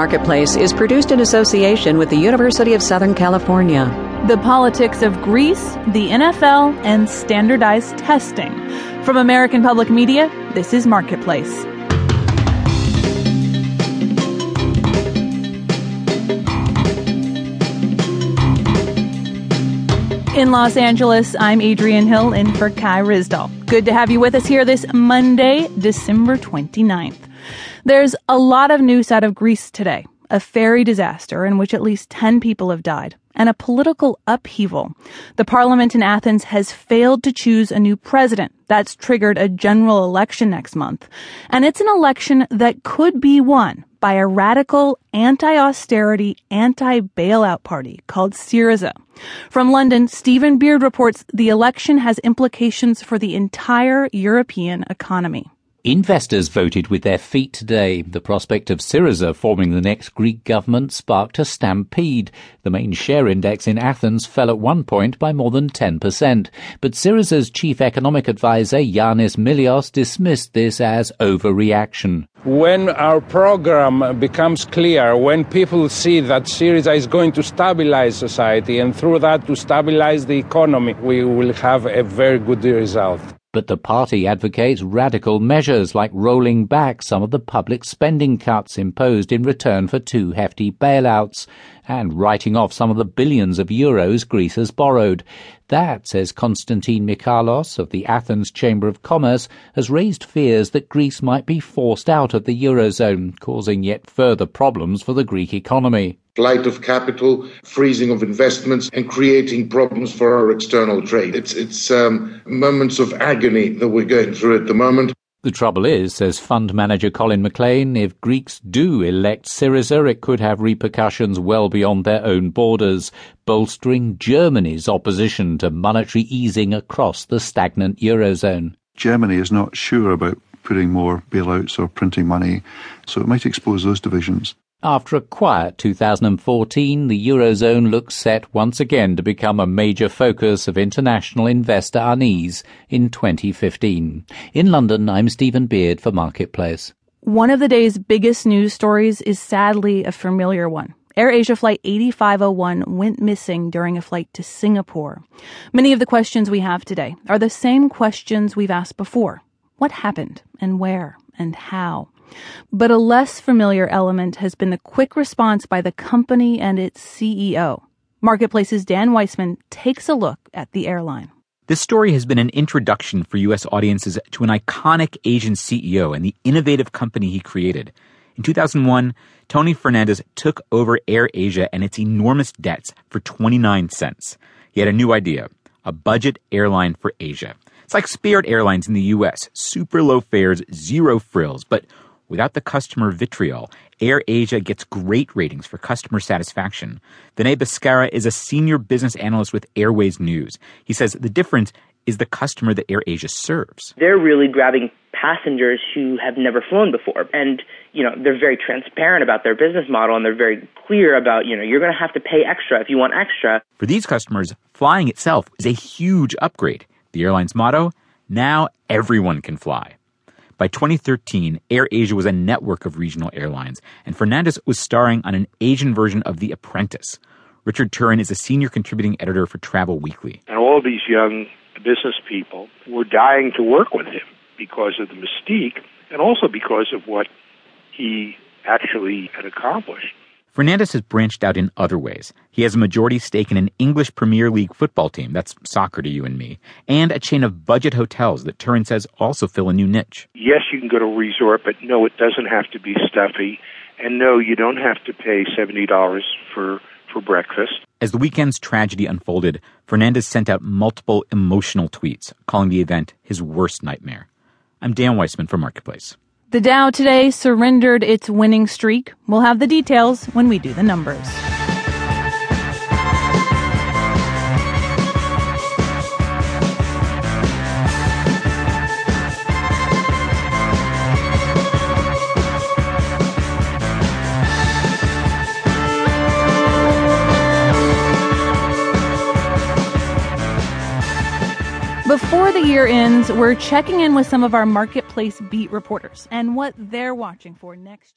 Marketplace is produced in association with the University of Southern California. The politics of Greece, the NFL, and standardized testing. From American Public Media, this is Marketplace. In Los Angeles, I'm Adrienne Hill in for Kai Ryssdal. Good to have you with us here this Monday, December 29th. There's a lot of news out of Greece today. A ferry disaster in which at least 10 people have died and a political upheaval. The parliament in Athens has failed to choose a new president. That's triggered a general election next month. And it's an election that could be won by a radical anti-austerity, anti-bailout party called Syriza. From London, Stephen Beard reports the election has implications for the entire European economy. Investors voted with their feet today. The prospect of Syriza forming the next Greek government sparked a stampede. The main share index in Athens fell at one point by more than 10%. But Syriza's chief economic advisor, Yanis Milios, dismissed this as overreaction. When our program becomes clear, when people see that Syriza is going to stabilize society and through that to stabilize the economy, we will have a very good result. But the party advocates radical measures like rolling back some of the public spending cuts imposed in return for two hefty bailouts and writing off some of the billions of euros Greece has borrowed. That, says Konstantin Michalos of the Athens Chamber of Commerce, has raised fears that Greece might be forced out of the Eurozone, causing yet further problems for the Greek economy flight of capital, freezing of investments, and creating problems for our external trade. It's, it's um, moments of agony that we're going through at the moment. The trouble is, says fund manager Colin McLean, if Greeks do elect Syriza, it could have repercussions well beyond their own borders, bolstering Germany's opposition to monetary easing across the stagnant Eurozone. Germany is not sure about putting more bailouts or printing money, so it might expose those divisions. After a quiet 2014, the Eurozone looks set once again to become a major focus of international investor unease in 2015. In London, I'm Stephen Beard for Marketplace. One of the day's biggest news stories is sadly a familiar one. AirAsia Flight 8501 went missing during a flight to Singapore. Many of the questions we have today are the same questions we've asked before. What happened and where and how? But a less familiar element has been the quick response by the company and its CEO. Marketplace's Dan Weissman takes a look at the airline. This story has been an introduction for U.S. audiences to an iconic Asian CEO and the innovative company he created. In 2001, Tony Fernandes took over AirAsia and its enormous debts for 29 cents. He had a new idea a budget airline for Asia. It's like Spirit Airlines in the US super low fares, zero frills, but Without the customer vitriol, AirAsia gets great ratings for customer satisfaction. Vinay Bhaskara is a senior business analyst with Airways News. He says the difference is the customer that AirAsia serves. They're really grabbing passengers who have never flown before. And, you know, they're very transparent about their business model and they're very clear about, you know, you're going to have to pay extra if you want extra. For these customers, flying itself is a huge upgrade. The airline's motto, now everyone can fly. By 2013, AirAsia was a network of regional airlines, and Fernandes was starring on an Asian version of The Apprentice. Richard Turen is a senior contributing editor for Travel Weekly. And all these young business people were dying to work with him because of the mystique and also because of what he actually had accomplished. Fernandes has branched out in other ways. He has a majority stake in an English Premier League football team, that's soccer to you and me, and a chain of budget hotels that Turen says also fill a new niche. Yes, you can go to a resort, but no, it doesn't have to be stuffy. And no, you don't have to pay $70 for, for breakfast. As the weekend's tragedy unfolded, Fernandes sent out multiple emotional tweets, calling the event his worst nightmare. I'm Dan Weissman for Marketplace. The Dow today surrendered its winning streak. We'll have the details when we do the numbers. Before the year ends, we're checking in with some of our marketplace beat reporters and what they're watching for next year.